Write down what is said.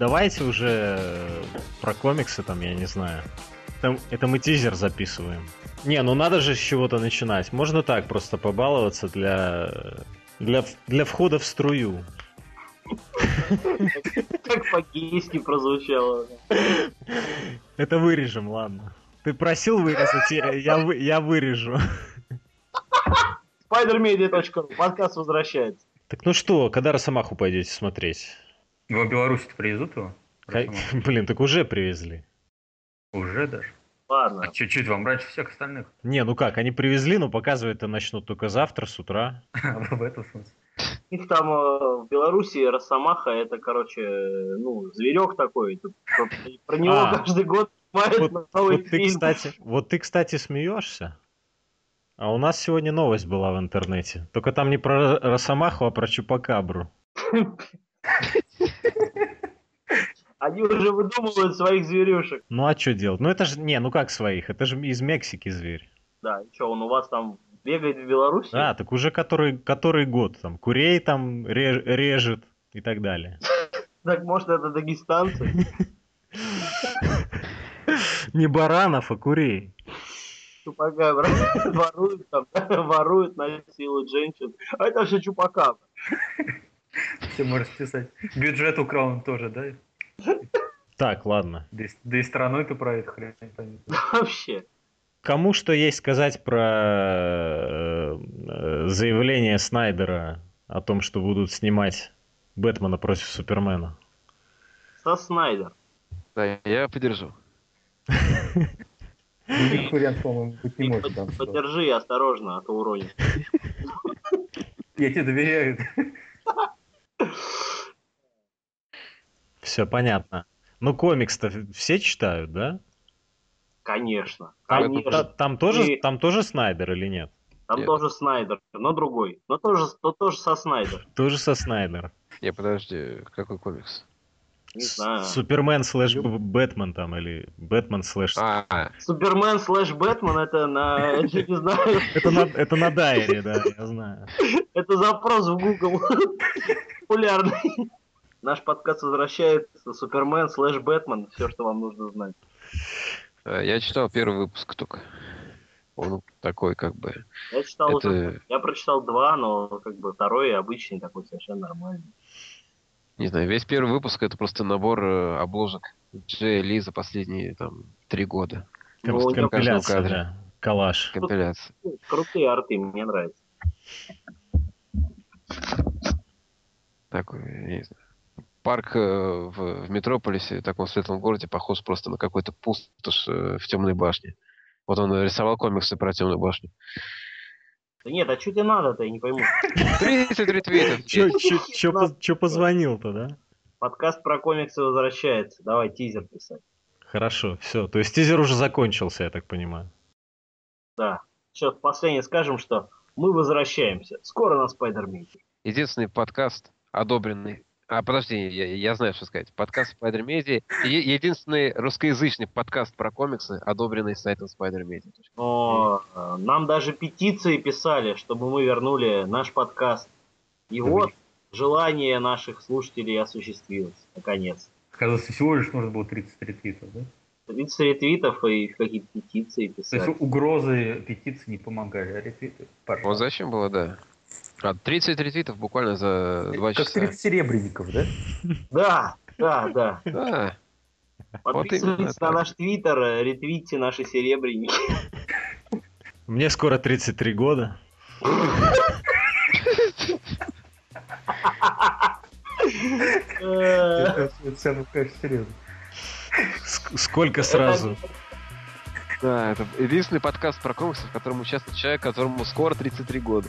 давайте уже э, про комиксы там, я не знаю. Это, это мы тизер записываем. Не, ну надо же с чего-то начинать. Можно так просто побаловаться для, для, для входа в струю. Как по-гейски прозвучало. Это вырежем, ладно. Ты просил вырезать, я, я, я вырежу. Spidermedia.ru. Подкаст возвращается. Так ну что, когда Росомаху пойдете смотреть? Его Беларусь привезут его? Блин, так уже привезли. Уже даже. Ладно. А чуть-чуть вам раньше всех остальных. Не, ну как, они привезли, но показывать-то начнут только завтра с утра. В этом смысле. У них там э, в Беларуси Росомаха это, короче, ну, зверек такой. Про, про него А. каждый год снимают Вот, новый вот ты, фильм. кстати, вот ты, кстати, смеешься. А у нас сегодня новость была в интернете. Только там не про Росомаху, а про Чупакабру. Они уже выдумывают своих зверюшек. Ну а что делать? Ну это же, не, ну как своих? Это же из Мексики зверь. Да, и что, он у вас там бегает в Беларуси? Да, так уже который, который год там курей там ре- режет и так далее. Так может это дагестанцы? Не баранов, а курей. Чупака воруют там, воруют, насилуют женщин. А это все чупака. Все можешь писать. Бюджет украл он тоже, да? Так, ладно. Да и, да и страной-то про это хрен не поймет. Вообще. Кому что есть сказать про э, э, заявление Снайдера о том, что будут снимать Бэтмена против Супермена? Со Снайдер. Да, я поддержу. Других вариантов, по-моему, быть не Ты может. подержи осторожно, а то уронишь. Я тебе доверяю. Все понятно. Ну, комикс-то все читают, да? Конечно. Там, Конечно. та- там тоже, И- там тоже Снайдер или нет? Там Нет. тоже Снайдер, но другой. Но тоже, но тоже со Снайдер. Тоже со Снайдер. Не, подожди, какой комикс? Не знаю. Супермен слэш Бэтмен там, или Бэтмен слэш... А, Супермен слэш Бэтмен это на, я не знаю, Это на, это на дайре, да, я знаю. это запрос в Google популярный. Наш подкаст возвращается Супермен слэш Бэтмен, все, что вам нужно знать. э, я читал первый выпуск только. Он такой, как бы. Я читал уже, Это, я прочитал два, но как бы второй обычный такой совершенно нормальный. Не знаю, весь первый выпуск это просто набор э, обложек Джея Ли за последние там три года. Ну, Компиляция, кадре. да. Коллаж. Компиляция. Ну, Крутые арты, мне нравится. Такой, я не знаю. Парк э, в, в Метрополисе, таком светлом городе, похож просто на какой-то пустошь э, в темной башне. Вот он рисовал комиксы про темную башню. Да нет, а что тебе надо-то, я не пойму. 30 ретвитов. Че, че, че поз- че позвонил-то, да? Подкаст про комиксы возвращается. Давай тизер писать. Хорошо, все. То есть тизер уже закончился, я так понимаю. Да. Сейчас последнее скажем, что мы возвращаемся. Скоро на Спайдермене. Единственный подкаст, одобренный... А, подожди, я, я знаю, что сказать. Подкаст Spider Media. Е- единственный русскоязычный подкаст про комиксы, одобренный сайтом Spider Media. Но нам даже петиции писали, чтобы мы вернули наш подкаст. И вот желание наших слушателей осуществилось, наконец. Оказывается, всего лишь нужно было 30 ретвитов, да? 30 ретвитов и какие-то петиции То есть писали. угрозы петиции не помогали, а ретвиты, Вот пожалуйста. зачем было, да. А, 30 ретвитов буквально за 2 Как часа. 30 серебряников, да? Да, да, да. Подписывайтесь на наш твиттер, э, ретвитьте наши серебряники. Мне скоро 33 года. Э, сколько сразу? Да, это единственный подкаст про комиксы, в котором участвует человек, которому скоро 33 года.